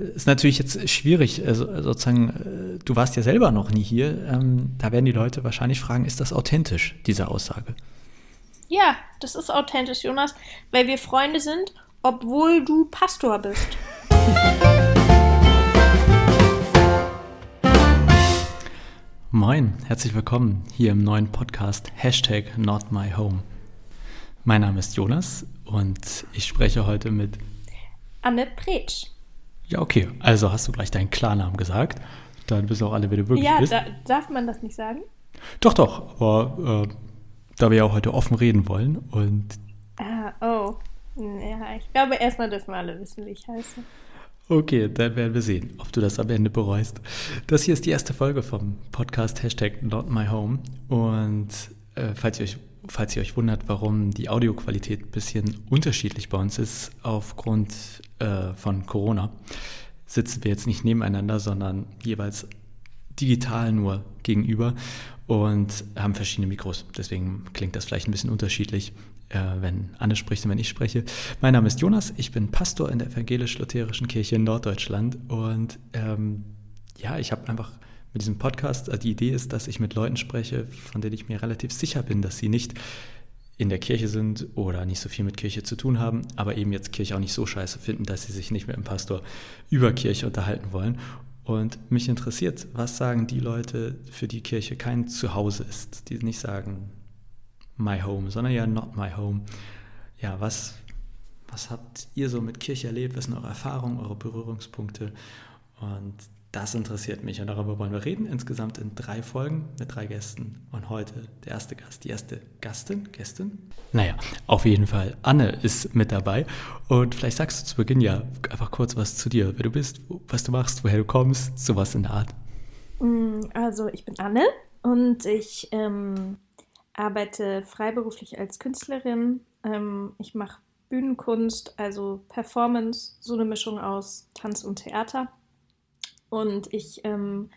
Ist natürlich jetzt schwierig, also sozusagen, du warst ja selber noch nie hier. Ähm, da werden die Leute wahrscheinlich fragen, ist das authentisch, diese Aussage? Ja, das ist authentisch, Jonas, weil wir Freunde sind, obwohl du Pastor bist. Moin, herzlich willkommen hier im neuen Podcast Hashtag Not My Home. Mein Name ist Jonas und ich spreche heute mit Anne Pretsch. Ja, okay. Also hast du gleich deinen Klarnamen gesagt. Dann wissen auch alle, wer du wirklich ja, bist. Ja, da, darf man das nicht sagen? Doch, doch. Aber äh, da wir ja auch heute offen reden wollen und. Ah, oh. Ja, ich glaube, erstmal dürfen wir alle wissen, wie ich heiße. Okay, dann werden wir sehen, ob du das am Ende bereust. Das hier ist die erste Folge vom Podcast Hashtag Not My Home. Und äh, falls ihr euch falls ihr euch wundert, warum die Audioqualität ein bisschen unterschiedlich bei uns ist aufgrund äh, von Corona, sitzen wir jetzt nicht nebeneinander, sondern jeweils digital nur gegenüber und haben verschiedene Mikros. Deswegen klingt das vielleicht ein bisschen unterschiedlich, äh, wenn Anne spricht und wenn ich spreche. Mein Name ist Jonas, ich bin Pastor in der evangelisch-lutherischen Kirche in Norddeutschland und ähm, ja, ich habe einfach mit diesem Podcast, also die Idee ist, dass ich mit Leuten spreche, von denen ich mir relativ sicher bin, dass sie nicht in der Kirche sind oder nicht so viel mit Kirche zu tun haben, aber eben jetzt Kirche auch nicht so scheiße finden, dass sie sich nicht mit dem Pastor über Kirche unterhalten wollen. Und mich interessiert, was sagen die Leute, für die Kirche kein Zuhause ist, die nicht sagen my home, sondern ja not my home. Ja, was, was habt ihr so mit Kirche erlebt? Was sind eure Erfahrungen, eure Berührungspunkte? Und das interessiert mich und darüber wollen wir reden. Insgesamt in drei Folgen mit drei Gästen. Und heute der erste Gast, die erste Gastin, Gästin. Naja, auf jeden Fall. Anne ist mit dabei. Und vielleicht sagst du zu Beginn ja einfach kurz was zu dir, wer du bist, was du machst, woher du kommst, sowas in der Art. Mm, also, ich bin Anne und ich ähm, arbeite freiberuflich als Künstlerin. Ähm, ich mache Bühnenkunst, also Performance, so eine Mischung aus Tanz und Theater. Und ich ähm,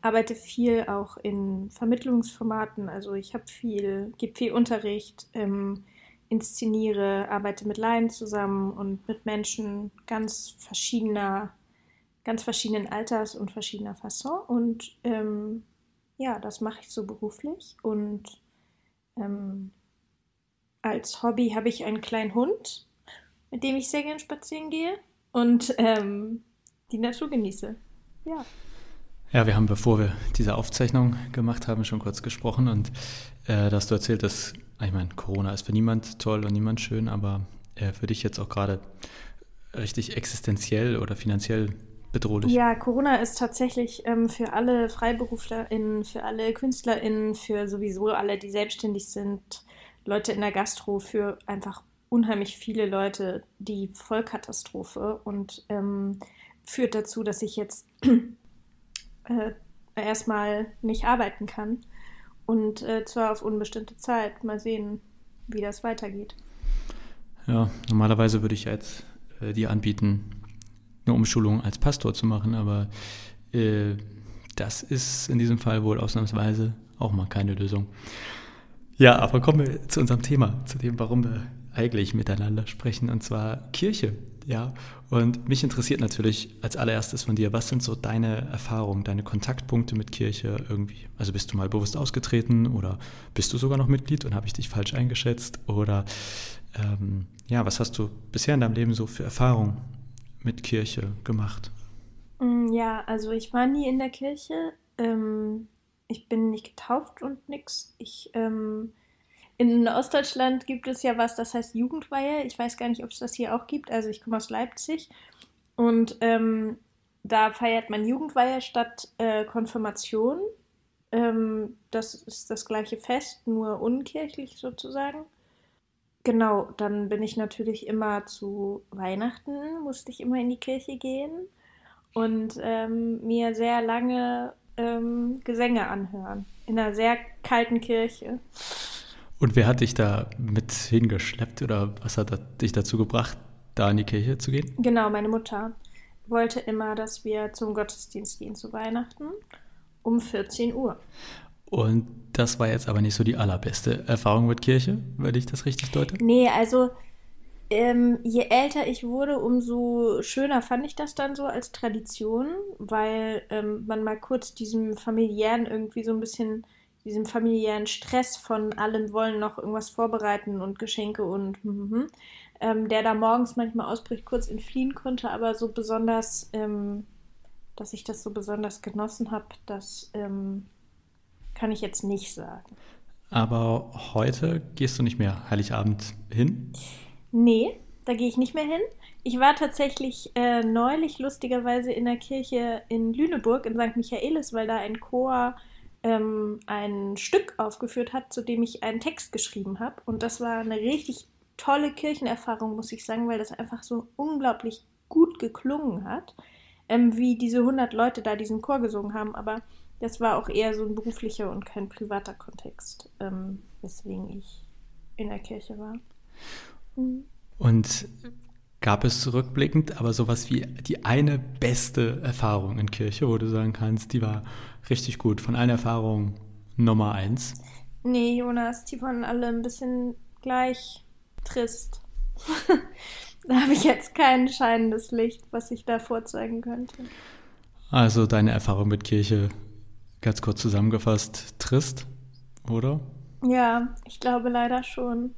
arbeite viel auch in Vermittlungsformaten. Also ich habe viel, gebe viel Unterricht, ähm, inszeniere, arbeite mit Laien zusammen und mit Menschen ganz verschiedener, ganz verschiedenen Alters und verschiedener Fasson. Und ähm, ja, das mache ich so beruflich. Und ähm, als Hobby habe ich einen kleinen Hund, mit dem ich sehr gern spazieren gehe und ähm, die Natur genieße. Ja. Ja, wir haben, bevor wir diese Aufzeichnung gemacht haben, schon kurz gesprochen und äh, da hast du erzählt, dass, ich meine, Corona ist für niemand toll und niemand schön, aber äh, für dich jetzt auch gerade richtig existenziell oder finanziell bedrohlich. Ja, Corona ist tatsächlich ähm, für alle FreiberuflerInnen, für alle KünstlerInnen, für sowieso alle, die selbstständig sind, Leute in der Gastro, für einfach unheimlich viele Leute die Vollkatastrophe und ähm, führt dazu, dass ich jetzt äh, erstmal nicht arbeiten kann. Und äh, zwar auf unbestimmte Zeit. Mal sehen, wie das weitergeht. Ja, normalerweise würde ich jetzt äh, dir anbieten, eine Umschulung als Pastor zu machen, aber äh, das ist in diesem Fall wohl ausnahmsweise auch mal keine Lösung. Ja, aber kommen wir zu unserem Thema, zu dem, warum wir eigentlich miteinander sprechen, und zwar Kirche. Ja, und mich interessiert natürlich als allererstes von dir, was sind so deine Erfahrungen, deine Kontaktpunkte mit Kirche irgendwie? Also bist du mal bewusst ausgetreten oder bist du sogar noch Mitglied und habe ich dich falsch eingeschätzt? Oder ähm, ja, was hast du bisher in deinem Leben so für Erfahrungen mit Kirche gemacht? Mm, ja, also ich war nie in der Kirche. Ähm, ich bin nicht getauft und nix. Ich ähm, in Ostdeutschland gibt es ja was, das heißt Jugendweihe. Ich weiß gar nicht, ob es das hier auch gibt. Also ich komme aus Leipzig und ähm, da feiert man Jugendweihe statt äh, Konfirmation. Ähm, das ist das gleiche Fest, nur unkirchlich sozusagen. Genau, dann bin ich natürlich immer zu Weihnachten, musste ich immer in die Kirche gehen und ähm, mir sehr lange ähm, Gesänge anhören. In einer sehr kalten Kirche. Und wer hat dich da mit hingeschleppt oder was hat dich dazu gebracht, da in die Kirche zu gehen? Genau, meine Mutter wollte immer, dass wir zum Gottesdienst gehen zu Weihnachten um 14 Uhr. Und das war jetzt aber nicht so die allerbeste Erfahrung mit Kirche, wenn ich das richtig deute? Nee, also ähm, je älter ich wurde, umso schöner fand ich das dann so als Tradition, weil ähm, man mal kurz diesem familiären irgendwie so ein bisschen, diesem familiären Stress von allem wollen noch irgendwas vorbereiten und Geschenke und mhm, ähm, der da morgens manchmal ausbricht, kurz entfliehen konnte, aber so besonders, ähm, dass ich das so besonders genossen habe, das ähm, kann ich jetzt nicht sagen. Aber heute gehst du nicht mehr Heiligabend hin? Nee, da gehe ich nicht mehr hin. Ich war tatsächlich äh, neulich lustigerweise in der Kirche in Lüneburg in St. Michaelis, weil da ein Chor ähm, ein Stück aufgeführt hat, zu dem ich einen Text geschrieben habe. Und das war eine richtig tolle Kirchenerfahrung, muss ich sagen, weil das einfach so unglaublich gut geklungen hat, ähm, wie diese 100 Leute da diesen Chor gesungen haben. Aber das war auch eher so ein beruflicher und kein privater Kontext, ähm, weswegen ich in der Kirche war. Mhm. Und gab es zurückblickend aber sowas wie die eine beste Erfahrung in Kirche, wo du sagen kannst, die war richtig gut, von allen Erfahrungen Nummer eins? Nee, Jonas, die waren alle ein bisschen gleich trist. da habe ich jetzt kein scheinendes Licht, was ich da vorzeigen könnte. Also deine Erfahrung mit Kirche, ganz kurz zusammengefasst, trist, oder? Ja, ich glaube leider schon.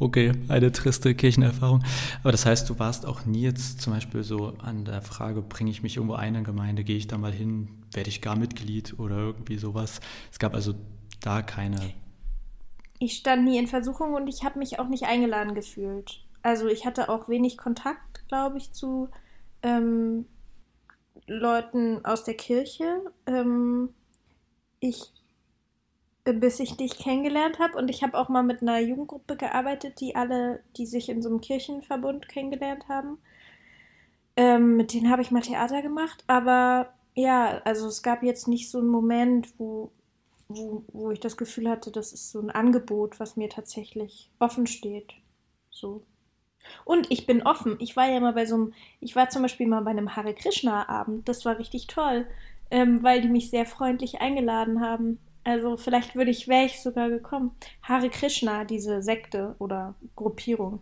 Okay, eine triste Kirchenerfahrung. Aber das heißt, du warst auch nie jetzt zum Beispiel so an der Frage, bringe ich mich irgendwo ein in Gemeinde, gehe ich da mal hin, werde ich gar Mitglied oder irgendwie sowas. Es gab also da keine. Ich stand nie in Versuchung und ich habe mich auch nicht eingeladen gefühlt. Also ich hatte auch wenig Kontakt, glaube ich, zu ähm, Leuten aus der Kirche. Ähm, ich bis ich dich kennengelernt habe. Und ich habe auch mal mit einer Jugendgruppe gearbeitet, die alle, die sich in so einem Kirchenverbund kennengelernt haben. Ähm, mit denen habe ich mal Theater gemacht. Aber ja, also es gab jetzt nicht so einen Moment, wo, wo, wo ich das Gefühl hatte, das ist so ein Angebot, was mir tatsächlich offen steht. So. Und ich bin offen. Ich war ja mal bei so einem, ich war zum Beispiel mal bei einem Hare Krishna Abend. Das war richtig toll, ähm, weil die mich sehr freundlich eingeladen haben. Also vielleicht würde ich, wäre ich sogar gekommen. Hare Krishna, diese Sekte oder Gruppierung.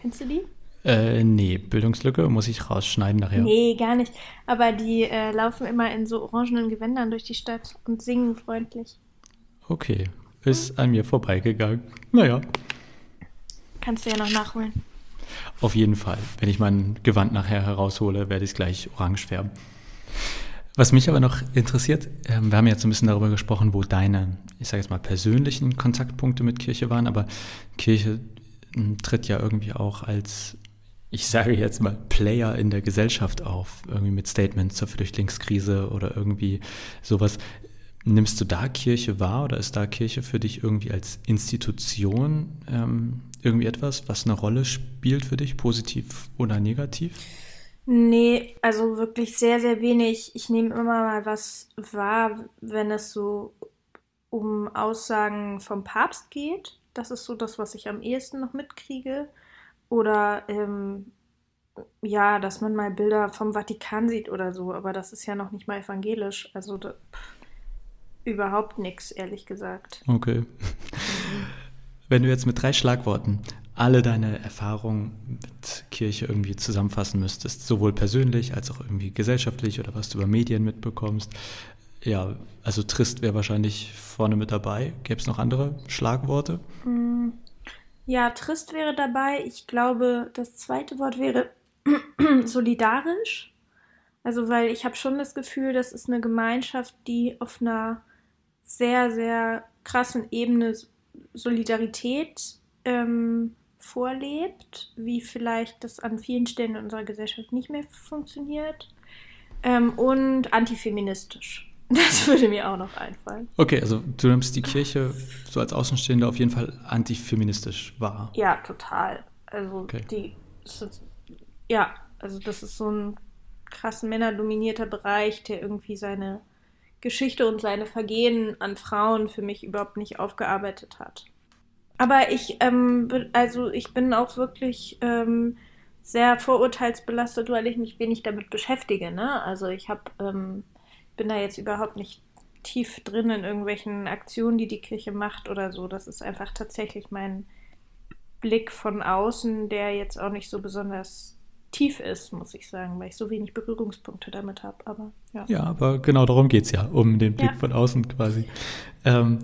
Kennst du die? Äh, nee, Bildungslücke muss ich rausschneiden nachher. Nee, gar nicht. Aber die äh, laufen immer in so orangenen Gewändern durch die Stadt und singen freundlich. Okay, ist an mir vorbeigegangen. Naja. Kannst du ja noch nachholen. Auf jeden Fall. Wenn ich mein Gewand nachher heraushole, werde ich es gleich orange färben. Was mich aber noch interessiert, ähm, wir haben jetzt ein bisschen darüber gesprochen, wo deine, ich sage jetzt mal, persönlichen Kontaktpunkte mit Kirche waren, aber Kirche hm, tritt ja irgendwie auch als, ich sage jetzt mal, Player in der Gesellschaft auf, irgendwie mit Statements zur Flüchtlingskrise oder irgendwie sowas. Nimmst du da Kirche wahr oder ist da Kirche für dich irgendwie als Institution ähm, irgendwie etwas, was eine Rolle spielt für dich, positiv oder negativ? Nee, also wirklich sehr, sehr wenig. Ich nehme immer mal was wahr, wenn es so um Aussagen vom Papst geht. Das ist so das, was ich am ehesten noch mitkriege. Oder ähm, ja, dass man mal Bilder vom Vatikan sieht oder so, aber das ist ja noch nicht mal evangelisch. Also da, pff, überhaupt nichts, ehrlich gesagt. Okay. Wenn du jetzt mit drei Schlagworten alle deine Erfahrungen mit Kirche irgendwie zusammenfassen müsstest, sowohl persönlich als auch irgendwie gesellschaftlich oder was du über Medien mitbekommst. Ja, also trist wäre wahrscheinlich vorne mit dabei. Gäbe es noch andere Schlagworte? Mm, ja, trist wäre dabei. Ich glaube, das zweite Wort wäre solidarisch. Also, weil ich habe schon das Gefühl, das ist eine Gemeinschaft, die auf einer sehr, sehr krassen Ebene Solidarität ähm, vorlebt, wie vielleicht das an vielen Stellen in unserer Gesellschaft nicht mehr funktioniert. Ähm, und antifeministisch. Das würde mir auch noch einfallen. Okay, also du nimmst die Kirche so als Außenstehende auf jeden Fall antifeministisch wahr. Ja, total. Also okay. die, ja, also das ist so ein krass männerdominierter Bereich, der irgendwie seine Geschichte und seine Vergehen an Frauen für mich überhaupt nicht aufgearbeitet hat. Aber ich, ähm, also ich bin auch wirklich ähm, sehr vorurteilsbelastet, weil ich mich wenig damit beschäftige. Ne? Also ich habe, ähm, bin da jetzt überhaupt nicht tief drin in irgendwelchen Aktionen, die die Kirche macht oder so. Das ist einfach tatsächlich mein Blick von außen, der jetzt auch nicht so besonders tief ist, muss ich sagen, weil ich so wenig Berührungspunkte damit habe. Aber ja. Ja, aber genau darum geht es ja, um den Blick Ja. von außen quasi. Ähm,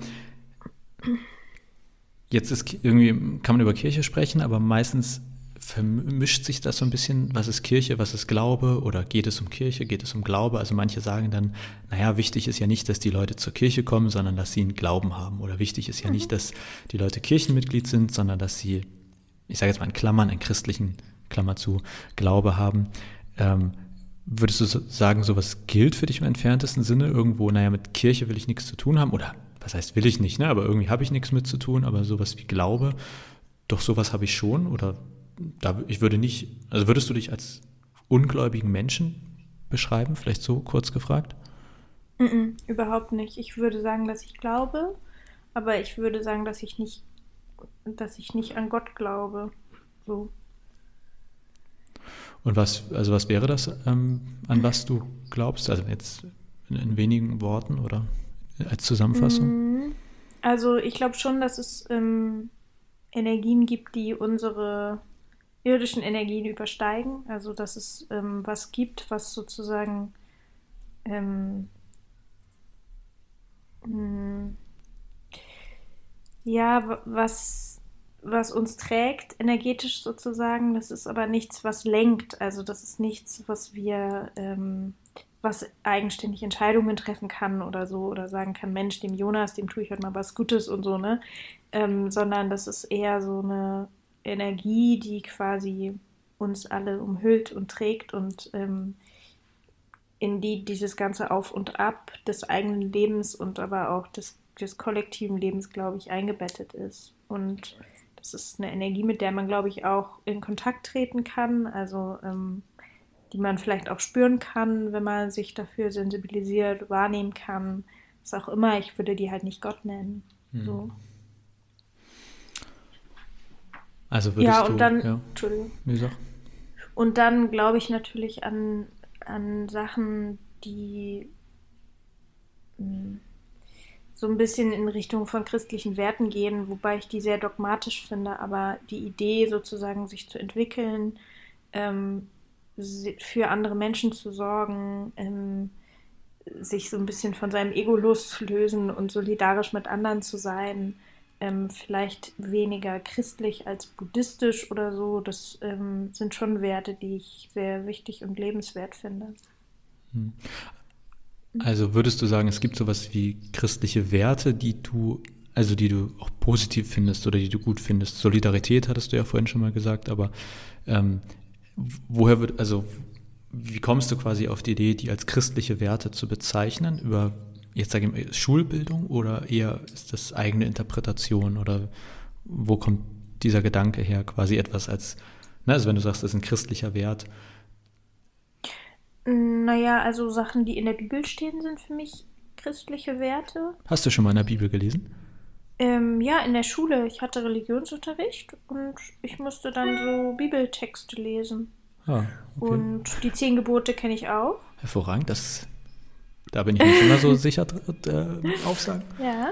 jetzt ist irgendwie, kann man über Kirche sprechen, aber meistens vermischt sich das so ein bisschen, was ist Kirche, was ist Glaube oder geht es um Kirche, geht es um Glaube? Also manche sagen dann, naja, wichtig ist ja nicht, dass die Leute zur Kirche kommen, sondern dass sie einen Glauben haben. Oder wichtig ist ja nicht, dass die Leute Kirchenmitglied sind, sondern dass sie, ich sage jetzt mal in Klammern, einen christlichen, Klammer zu, Glaube haben. Ähm, würdest du sagen, sowas gilt für dich im entferntesten Sinne? Irgendwo, naja, mit Kirche will ich nichts zu tun haben oder was heißt will ich nicht, ne? aber irgendwie habe ich nichts mit zu tun, aber sowas wie Glaube, doch sowas habe ich schon oder da, ich würde nicht, also würdest du dich als ungläubigen Menschen beschreiben, vielleicht so kurz gefragt? Mm -mm, überhaupt nicht. Ich würde sagen, dass ich glaube, aber ich würde sagen, dass ich nicht, dass ich nicht an Gott glaube. So. Und was, also was wäre das, ähm, an was du glaubst? Also jetzt in, in wenigen Worten oder als Zusammenfassung? Mm, Also ich glaube schon, dass es ähm, Energien gibt, die unsere irdischen Energien übersteigen. Also dass es ähm, was gibt, was sozusagen ähm, mm, ja, wa- was, was uns trägt, energetisch sozusagen. Das ist aber nichts, was lenkt. Also das ist nichts, was wir, ähm, was eigenständig Entscheidungen treffen kann oder so oder sagen kann, Mensch, dem Jonas, dem tue ich heute mal was Gutes und so, ne? Ähm, sondern das ist eher so eine Energie, die quasi uns alle umhüllt und trägt und ähm, in die dieses ganze Auf und Ab des eigenen Lebens und aber auch des, des kollektiven Lebens, glaube ich, eingebettet ist. Und das ist eine Energie, mit der man, glaube ich, auch in Kontakt treten kann, also ähm, die man vielleicht auch spüren kann, wenn man sich dafür sensibilisiert, wahrnehmen kann, was auch immer. Ich würde die halt nicht Gott nennen. Hm. So. Also würdest Ja, du, und dann, ja, Entschuldigung. wie gesagt, Und dann glaube ich natürlich an, an Sachen, die mh, so ein bisschen in Richtung von christlichen Werten gehen, wobei ich die sehr dogmatisch finde, aber die Idee sozusagen sich zu entwickeln, ähm, für andere Menschen zu sorgen, ähm, sich so ein bisschen von seinem Ego loszulösen und solidarisch mit anderen zu sein, ähm, vielleicht weniger christlich als buddhistisch oder so. Das ähm, sind schon Werte, die ich sehr wichtig und lebenswert finde. also würdest du sagen, es gibt sowas wie christliche Werte, die du, also die du auch positiv findest oder die du gut findest? Solidarität hattest du ja vorhin schon mal gesagt, aber ähm, woher wird, also wie kommst du quasi auf die Idee, die als christliche Werte zu bezeichnen? Über, jetzt sage ich mal, Schulbildung oder eher ist das eigene Interpretation oder wo kommt dieser Gedanke her, quasi etwas als, ne, also wenn du sagst, das ist ein christlicher Wert, Naja, also Sachen, die in der Bibel stehen, sind für mich christliche Werte. hast du schon mal in der Bibel gelesen? Ähm, ja, in der Schule. Ich hatte Religionsunterricht und ich musste dann so Bibeltexte lesen. Ah, okay. Und die zehn Gebote kenne ich auch. Hervorragend, das, da bin ich nicht immer so sicher äh, Aufsagen. Ja.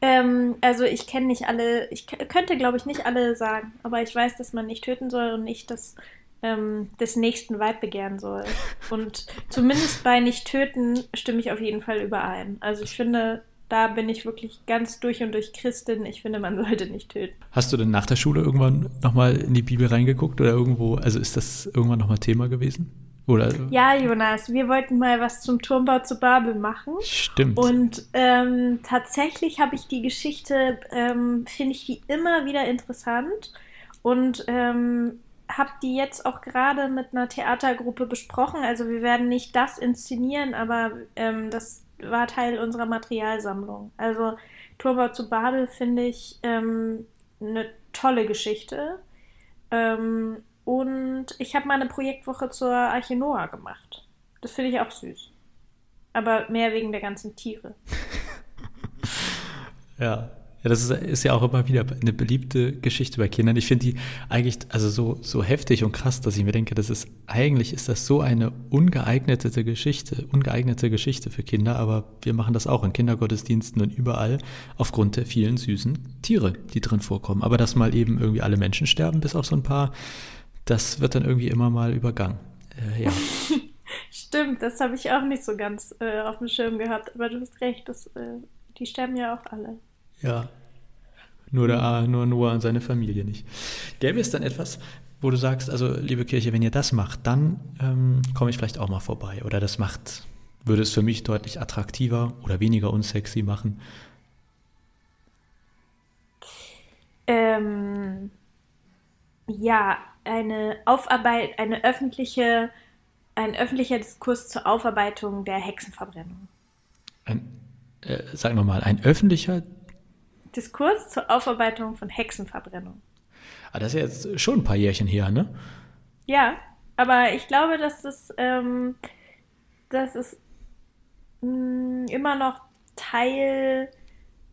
Ähm, also ich kenne nicht alle, ich könnte glaube ich nicht alle sagen, aber ich weiß, dass man nicht töten soll und nicht das ähm, des nächsten Weib begehren soll. Und zumindest bei nicht töten stimme ich auf jeden Fall überein. Also ich finde, da bin ich wirklich ganz durch und durch Christin. Ich finde, man sollte nicht töten. Hast du denn nach der Schule irgendwann nochmal in die Bibel reingeguckt oder irgendwo, also ist das irgendwann nochmal Thema gewesen? Oder? Ja, Jonas, wir wollten mal was zum Turmbau zu Babel machen. Stimmt. Und ähm, tatsächlich habe ich die Geschichte, ähm, finde ich die immer wieder interessant und ähm, habe die jetzt auch gerade mit einer Theatergruppe besprochen. Also wir werden nicht das inszenieren, aber ähm, das war Teil unserer Materialsammlung. Also Turmbau zu Babel finde ich ähm, eine tolle Geschichte. Ähm, und ich habe mal eine Projektwoche zur Arche Noah gemacht. Das finde ich auch süß. Aber mehr wegen der ganzen Tiere. ja, Ja, das ist, ist, ja auch immer wieder eine beliebte Geschichte bei Kindern. Ich finde die eigentlich also so, so heftig und krass, dass ich mir denke, das ist eigentlich ist das so eine ungeeignete Geschichte, ungeeignete Geschichte für Kinder, aber wir machen das auch in Kindergottesdiensten und überall aufgrund der vielen süßen Tiere, die drin vorkommen. Aber dass mal eben irgendwie alle Menschen sterben, bis auf so ein paar, das wird dann irgendwie immer mal übergangen. Äh, ja. Stimmt, das habe ich auch nicht so ganz äh, auf dem Schirm gehabt, aber du hast recht, das, äh, die sterben ja auch alle. Ja. Nur, der, nur Noah und seine Familie nicht. Gäbe es dann etwas, wo du sagst, also liebe Kirche, wenn ihr das macht, dann ähm, komme ich vielleicht auch mal vorbei. Oder das macht, würde es für mich deutlich attraktiver oder weniger unsexy machen? Ähm, ja, eine Aufarbeit, eine öffentliche, ein öffentlicher Diskurs zur Aufarbeitung der Hexenverbrennung. Ein, äh, sagen wir mal, ein öffentlicher Diskurs zur Aufarbeitung von Hexenverbrennung. Ah, das ist jetzt schon ein paar Jährchen her, ne? Ja, aber ich glaube, dass das, ähm, dass es mh, mm, immer noch Teil,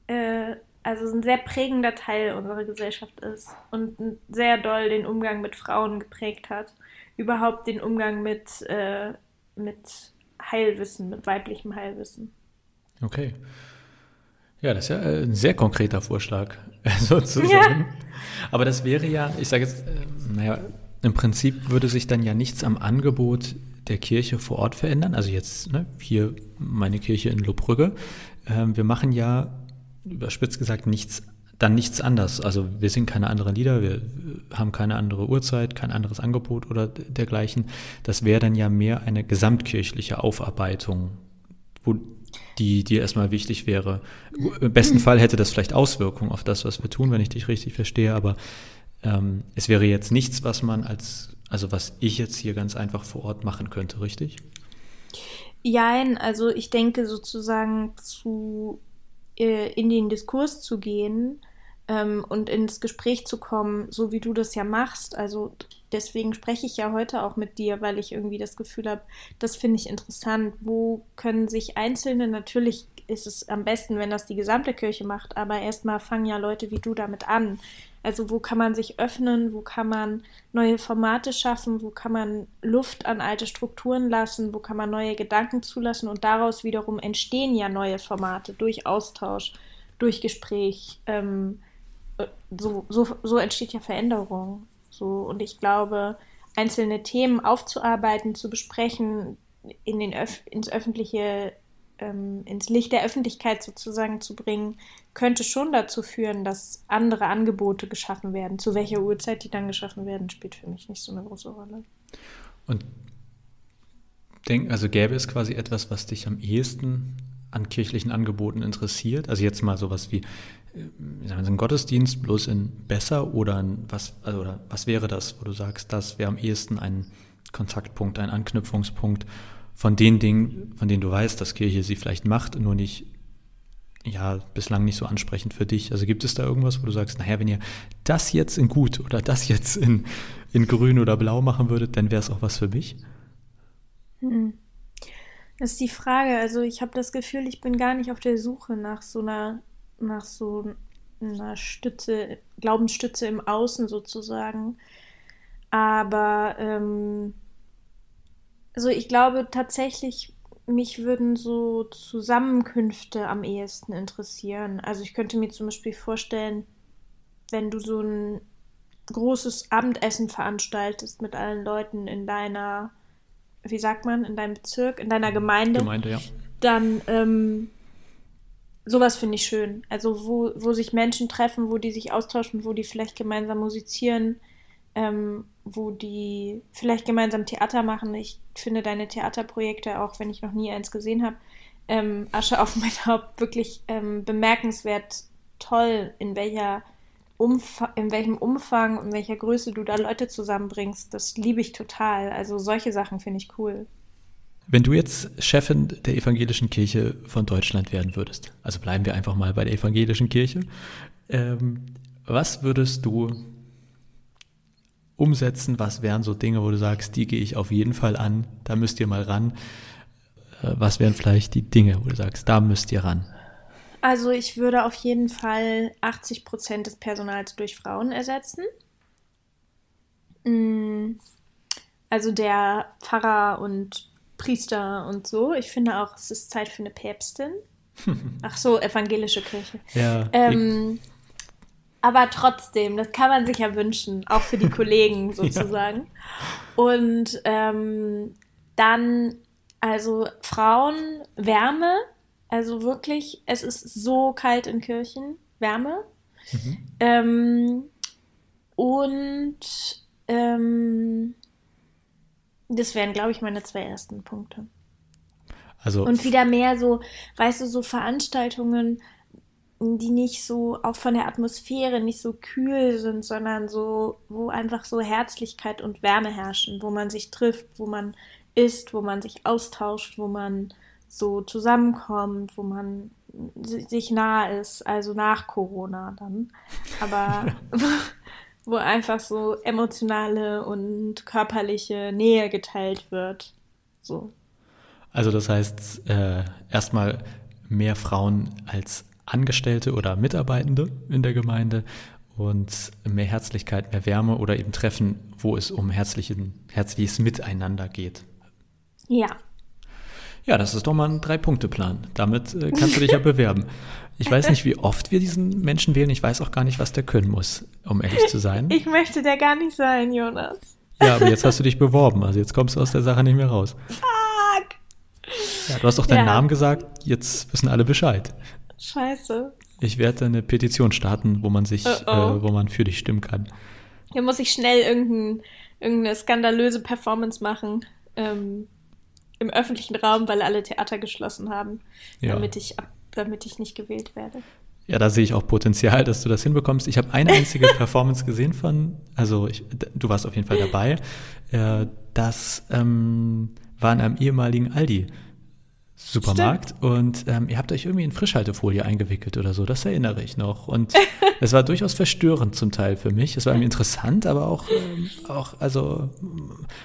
äh, also ein sehr prägender Teil unserer Gesellschaft ist und sehr doll den Umgang mit Frauen geprägt hat. Überhaupt den Umgang mit, äh, mit Heilwissen, mit weiblichem Heilwissen. Okay. Ja, das ist ja äh, ein sehr konkreter Vorschlag, sozusagen. Ja. Aber das wäre ja, ich sage jetzt, äh, naja, im Prinzip würde sich dann ja nichts am Angebot der Kirche vor Ort verändern. Also jetzt ne, hier meine Kirche in Lobrügge. Ähm, wir machen ja, überspitzt gesagt, nichts, dann nichts anders. Also wir singen keine anderen Lieder, wir haben keine andere Uhrzeit, kein anderes Angebot oder dergleichen. Das wäre dann ja mehr eine gesamtkirchliche Aufarbeitung, wo die dir erstmal wichtig wäre. Im besten Fall hätte das vielleicht Auswirkungen auf das, was wir tun, wenn ich dich richtig verstehe, aber ähm, es wäre jetzt nichts, was man als, also was ich jetzt hier ganz einfach vor Ort machen könnte, richtig? Jein, also ich denke sozusagen zu äh, in den Diskurs zu gehen ähm, und ins Gespräch zu kommen, so wie du das ja machst. Also deswegen spreche ich ja heute auch mit dir, weil ich irgendwie das Gefühl habe, das finde ich interessant. Wo können sich Einzelne, natürlich ist es am besten, wenn das die gesamte Kirche macht, aber erstmal fangen ja Leute wie du damit an. Also wo kann man sich öffnen, wo kann man neue Formate schaffen, wo kann man Luft an alte Strukturen lassen, wo kann man neue Gedanken zulassen und daraus wiederum entstehen ja neue Formate durch Austausch, durch Gespräch. Ähm, so, so, so entsteht ja Veränderung. So, und ich glaube, einzelne Themen aufzuarbeiten, zu besprechen, in den Öf ins öffentliche, ähm, ins Licht der Öffentlichkeit sozusagen zu bringen, könnte schon dazu führen, dass andere Angebote geschaffen werden. Zu welcher Uhrzeit die dann geschaffen werden, spielt für mich nicht so eine große Rolle. Und denk, also gäbe es quasi etwas, was dich am ehesten an kirchlichen Angeboten interessiert? Also jetzt mal sowas wie wie sagen wir, ein Gottesdienst bloß in besser oder in was, also, oder was wäre das, wo du sagst, das wäre am ehesten ein Kontaktpunkt, ein Anknüpfungspunkt von den Dingen, von denen du weißt, dass Kirche sie vielleicht macht, nur nicht, ja, bislang nicht so ansprechend für dich. Also gibt es da irgendwas, wo du sagst, naja, wenn ihr das jetzt in gut oder das jetzt in, in grün oder blau machen würdet, dann wäre es auch was für mich? Hm. Das ist die Frage. Also ich habe das Gefühl, ich bin gar nicht auf der Suche nach so einer nach so einer Stütze, Glaubensstütze im Außen sozusagen. Aber ähm, also ich glaube tatsächlich, mich würden so Zusammenkünfte am ehesten interessieren. Also ich könnte mir zum Beispiel vorstellen, wenn du so ein großes Abendessen veranstaltest mit allen Leuten in deiner, wie sagt man, in deinem Bezirk, in deiner Gemeinde, Gemeinde ja. dann ähm, sowas finde ich schön. Also wo, wo sich Menschen treffen, wo die sich austauschen, wo die vielleicht gemeinsam musizieren, ähm, wo die vielleicht gemeinsam Theater machen. Ich finde deine Theaterprojekte, auch wenn ich noch nie eins gesehen habe, ähm, Asche auf mein Haupt, wirklich ähm, bemerkenswert toll, in welcher Umfa in welchem Umfang und welcher Größe du da Leute zusammenbringst. Das liebe ich total. Also solche Sachen finde ich cool. Wenn du jetzt Chefin der evangelischen Kirche von Deutschland werden würdest, also bleiben wir einfach mal bei der evangelischen Kirche, ähm, was würdest du umsetzen? Was wären so Dinge, wo du sagst, die gehe ich auf jeden Fall an, da müsst ihr mal ran? Äh, was wären vielleicht die Dinge, wo du sagst, da müsst ihr ran? Also ich würde auf jeden Fall 80 Prozent des Personals durch Frauen ersetzen. Mm, also der Pfarrer und Priester und so. Ich finde auch, es ist Zeit für eine Päpstin. Ach so, evangelische Kirche. Ja. Ähm, aber trotzdem, das kann man sich ja wünschen, auch für die Kollegen sozusagen. Und ähm, dann, also Frauen, Wärme, also wirklich, es ist so kalt in Kirchen, Wärme. Ähm, und ähm, das wären, glaube ich, meine zwei ersten Punkte. Also Und wieder mehr so, weißt du, so Veranstaltungen, die nicht so, auch von der Atmosphäre nicht so kühl sind, sondern so, wo einfach so Herzlichkeit und Wärme herrschen, wo man sich trifft, wo man isst, wo man sich austauscht, wo man so zusammenkommt, wo man si- sich nah ist, also nach Corona dann. Aber wo einfach so emotionale und körperliche Nähe geteilt wird. So. Also das heißt, äh, erstmal mehr Frauen als Angestellte oder Mitarbeitende in der Gemeinde und mehr Herzlichkeit, mehr Wärme oder eben Treffen, wo es um herzlichen, herzliches Miteinander geht. Ja. Ja, das ist doch mal ein Drei-Punkte-Plan. Damit äh, kannst du dich ja bewerben. Ich weiß nicht, wie oft wir diesen Menschen wählen. Ich weiß auch gar nicht, was der können muss, um ehrlich zu sein. Ich möchte der gar nicht sein, Jonas. Ja, aber jetzt hast du dich beworben. Also jetzt kommst du aus der Sache nicht mehr raus. Fuck! Ja, du hast doch deinen Ja. Namen gesagt. Jetzt wissen alle Bescheid. Scheiße. Ich werde eine Petition starten, wo man sich, Oh, oh. Äh, wo man für dich stimmen kann. Hier muss ich schnell irgendein, irgendeine skandalöse Performance machen. Ähm, Im öffentlichen Raum, weil alle Theater geschlossen haben. Ja. Damit, ich ab, damit ich nicht gewählt werde. Ja, da sehe ich auch Potenzial, dass du das hinbekommst. Ich habe eine einzige Performance gesehen von, also ich, du warst auf jeden Fall dabei. Äh, das ähm, war in einem ehemaligen Aldi. Supermarkt und ähm, ihr habt euch irgendwie in Frischhaltefolie eingewickelt oder so, das erinnere ich noch. Und es war durchaus verstörend zum Teil für mich. Es war interessant, aber auch, ähm, auch also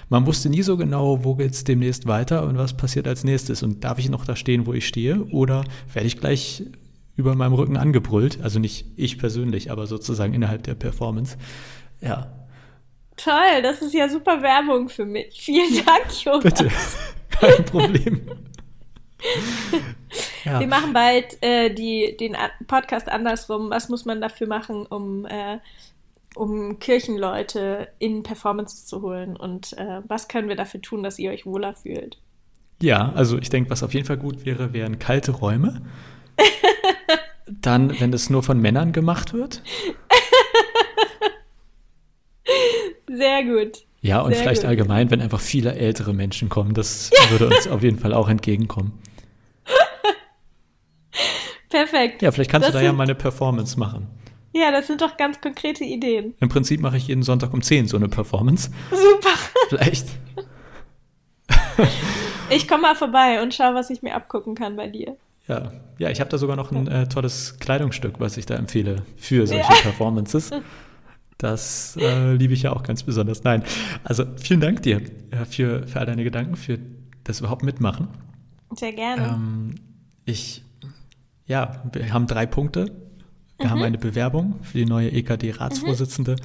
man wusste nie so genau, wo geht's demnächst weiter und was passiert als nächstes. Und darf ich noch da stehen, wo ich stehe, oder werde ich gleich über meinem Rücken angebrüllt? Also nicht ich persönlich, aber sozusagen innerhalb der Performance. Ja, Toll, das ist ja super Werbung für mich. Vielen Dank, Jonas. bitte, kein Problem. Ja. Wir machen bald äh, die, den Podcast andersrum. Was muss man dafür machen, um, äh, um Kirchenleute in Performances zu holen? Und äh, was können wir dafür tun, dass ihr euch wohler fühlt? Ja, also ich denke, was auf jeden Fall gut wäre, wären kalte Räume. Dann, wenn es nur von Männern gemacht wird. Sehr gut. Ja, und Sehr vielleicht gut. allgemein, wenn einfach viele ältere Menschen kommen. Das würde uns auf jeden Fall auch entgegenkommen. Perfekt. Ja, vielleicht kannst Das du da ja mal eine Performance machen. Ja, das sind doch ganz konkrete Ideen. Im Prinzip mache ich jeden Sonntag um 10 so eine Performance. Super. Vielleicht. Ich komme mal vorbei und schau, was ich mir abgucken kann bei dir. Ja, ja ich habe da sogar noch ein äh, tolles Kleidungsstück, was ich da empfehle für solche Ja. Performances. Das äh, liebe ich ja auch ganz besonders. Nein, also vielen Dank dir äh, für, für all deine Gedanken, für das überhaupt mitmachen. Sehr gerne. Ähm, ich, ja, wir haben drei Punkte. Wir Mhm. haben eine Bewerbung für die neue EKD-Ratsvorsitzende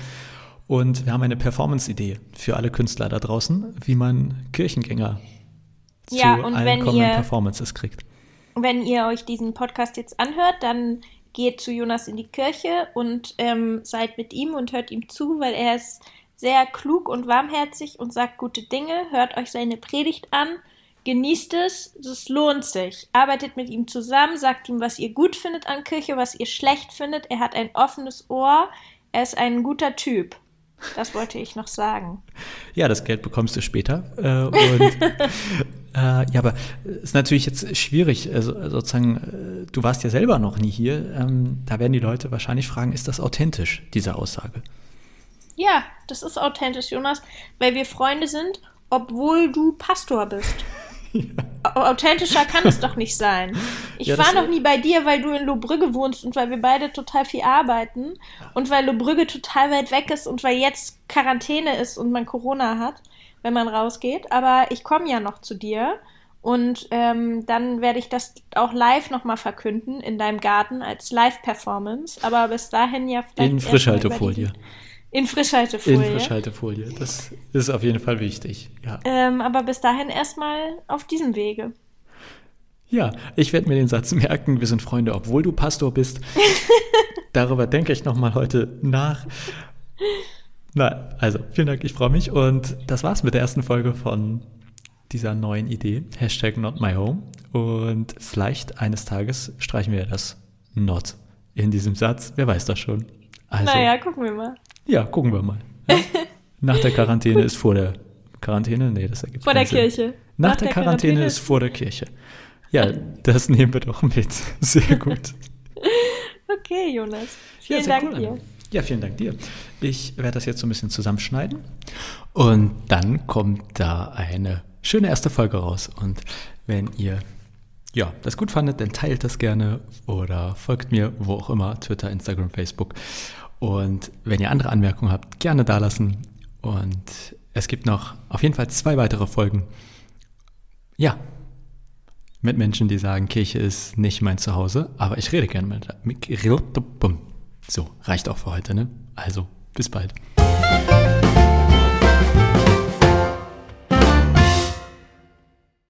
und wir haben eine Performance-Idee für alle Künstler da draußen, wie man Kirchengänger Ja, zu und allen wenn kommenden ihr- Performances kriegt. Wenn ihr euch diesen Podcast jetzt anhört, dann geht zu Jonas in die Kirche und ähm, seid mit ihm und hört ihm zu, weil er ist sehr klug und warmherzig und sagt gute Dinge. Hört euch seine Predigt an, genießt es, es lohnt sich. Arbeitet mit ihm zusammen, sagt ihm, was ihr gut findet an Kirche, was ihr schlecht findet. Er hat ein offenes Ohr, er ist ein guter Typ. Das wollte ich noch sagen. Ja, das Geld bekommst du später. Äh, und, äh, ja, aber es ist natürlich jetzt schwierig, also sozusagen, äh, du warst ja selber noch nie hier. Ähm, da werden die Leute wahrscheinlich fragen, ist das authentisch, diese Aussage? Ja, das ist authentisch, Jonas, weil wir Freunde sind, obwohl du Pastor bist. Au- Authentischer kann es doch nicht sein. Ich Ja, war noch nie bei dir, weil du in Lohbrügge wohnst und weil wir beide total viel arbeiten und weil Lohbrügge total weit weg ist und weil jetzt Quarantäne ist und man Corona hat, wenn man rausgeht. Aber ich komme ja noch zu dir Und ähm, dann werde ich das auch live nochmal verkünden in deinem Garten als Live-Performance. Aber bis dahin ja vielleicht. In Frischhaltefolie. In Frischhaltefolie. In Frischhaltefolie. Das ist auf jeden Fall wichtig. Ja. Ähm, aber bis dahin erstmal auf diesem Wege. Ja, ich werde mir den Satz merken, wir sind Freunde, obwohl du Pastor bist. Darüber denke ich nochmal heute nach. Na, also, vielen Dank, ich freue mich. Und das war's mit der ersten Folge von dieser neuen Idee. Hashtag not my home. Und vielleicht eines Tages streichen wir das not in diesem Satz. Wer weiß das schon. Also, naja, gucken wir mal. Ja, gucken wir mal. Nach der Quarantäne ist vor der Quarantäne? Nee, das ergibt Vor der Sinn. Kirche. Nach, Nach der, der Quarantäne, Quarantäne ist vor der Kirche. Ja, das nehmen wir doch mit. Sehr gut. okay, Jonas. Vielen ja, Dank cool, dir. Ja, vielen Dank dir. Ich werde das jetzt so ein bisschen zusammenschneiden und dann kommt da eine schöne erste Folge raus. Und wenn ihr ja, das gut fandet, dann teilt das gerne oder folgt mir, wo auch immer, Twitter, Instagram, Facebook. Und wenn ihr andere Anmerkungen habt, gerne da lassen. Und es gibt noch auf jeden Fall zwei weitere Folgen. Ja, mit Menschen, die sagen, Kirche ist nicht mein Zuhause, aber ich rede gerne mit. So, reicht auch für heute, ne? Also, bis bald.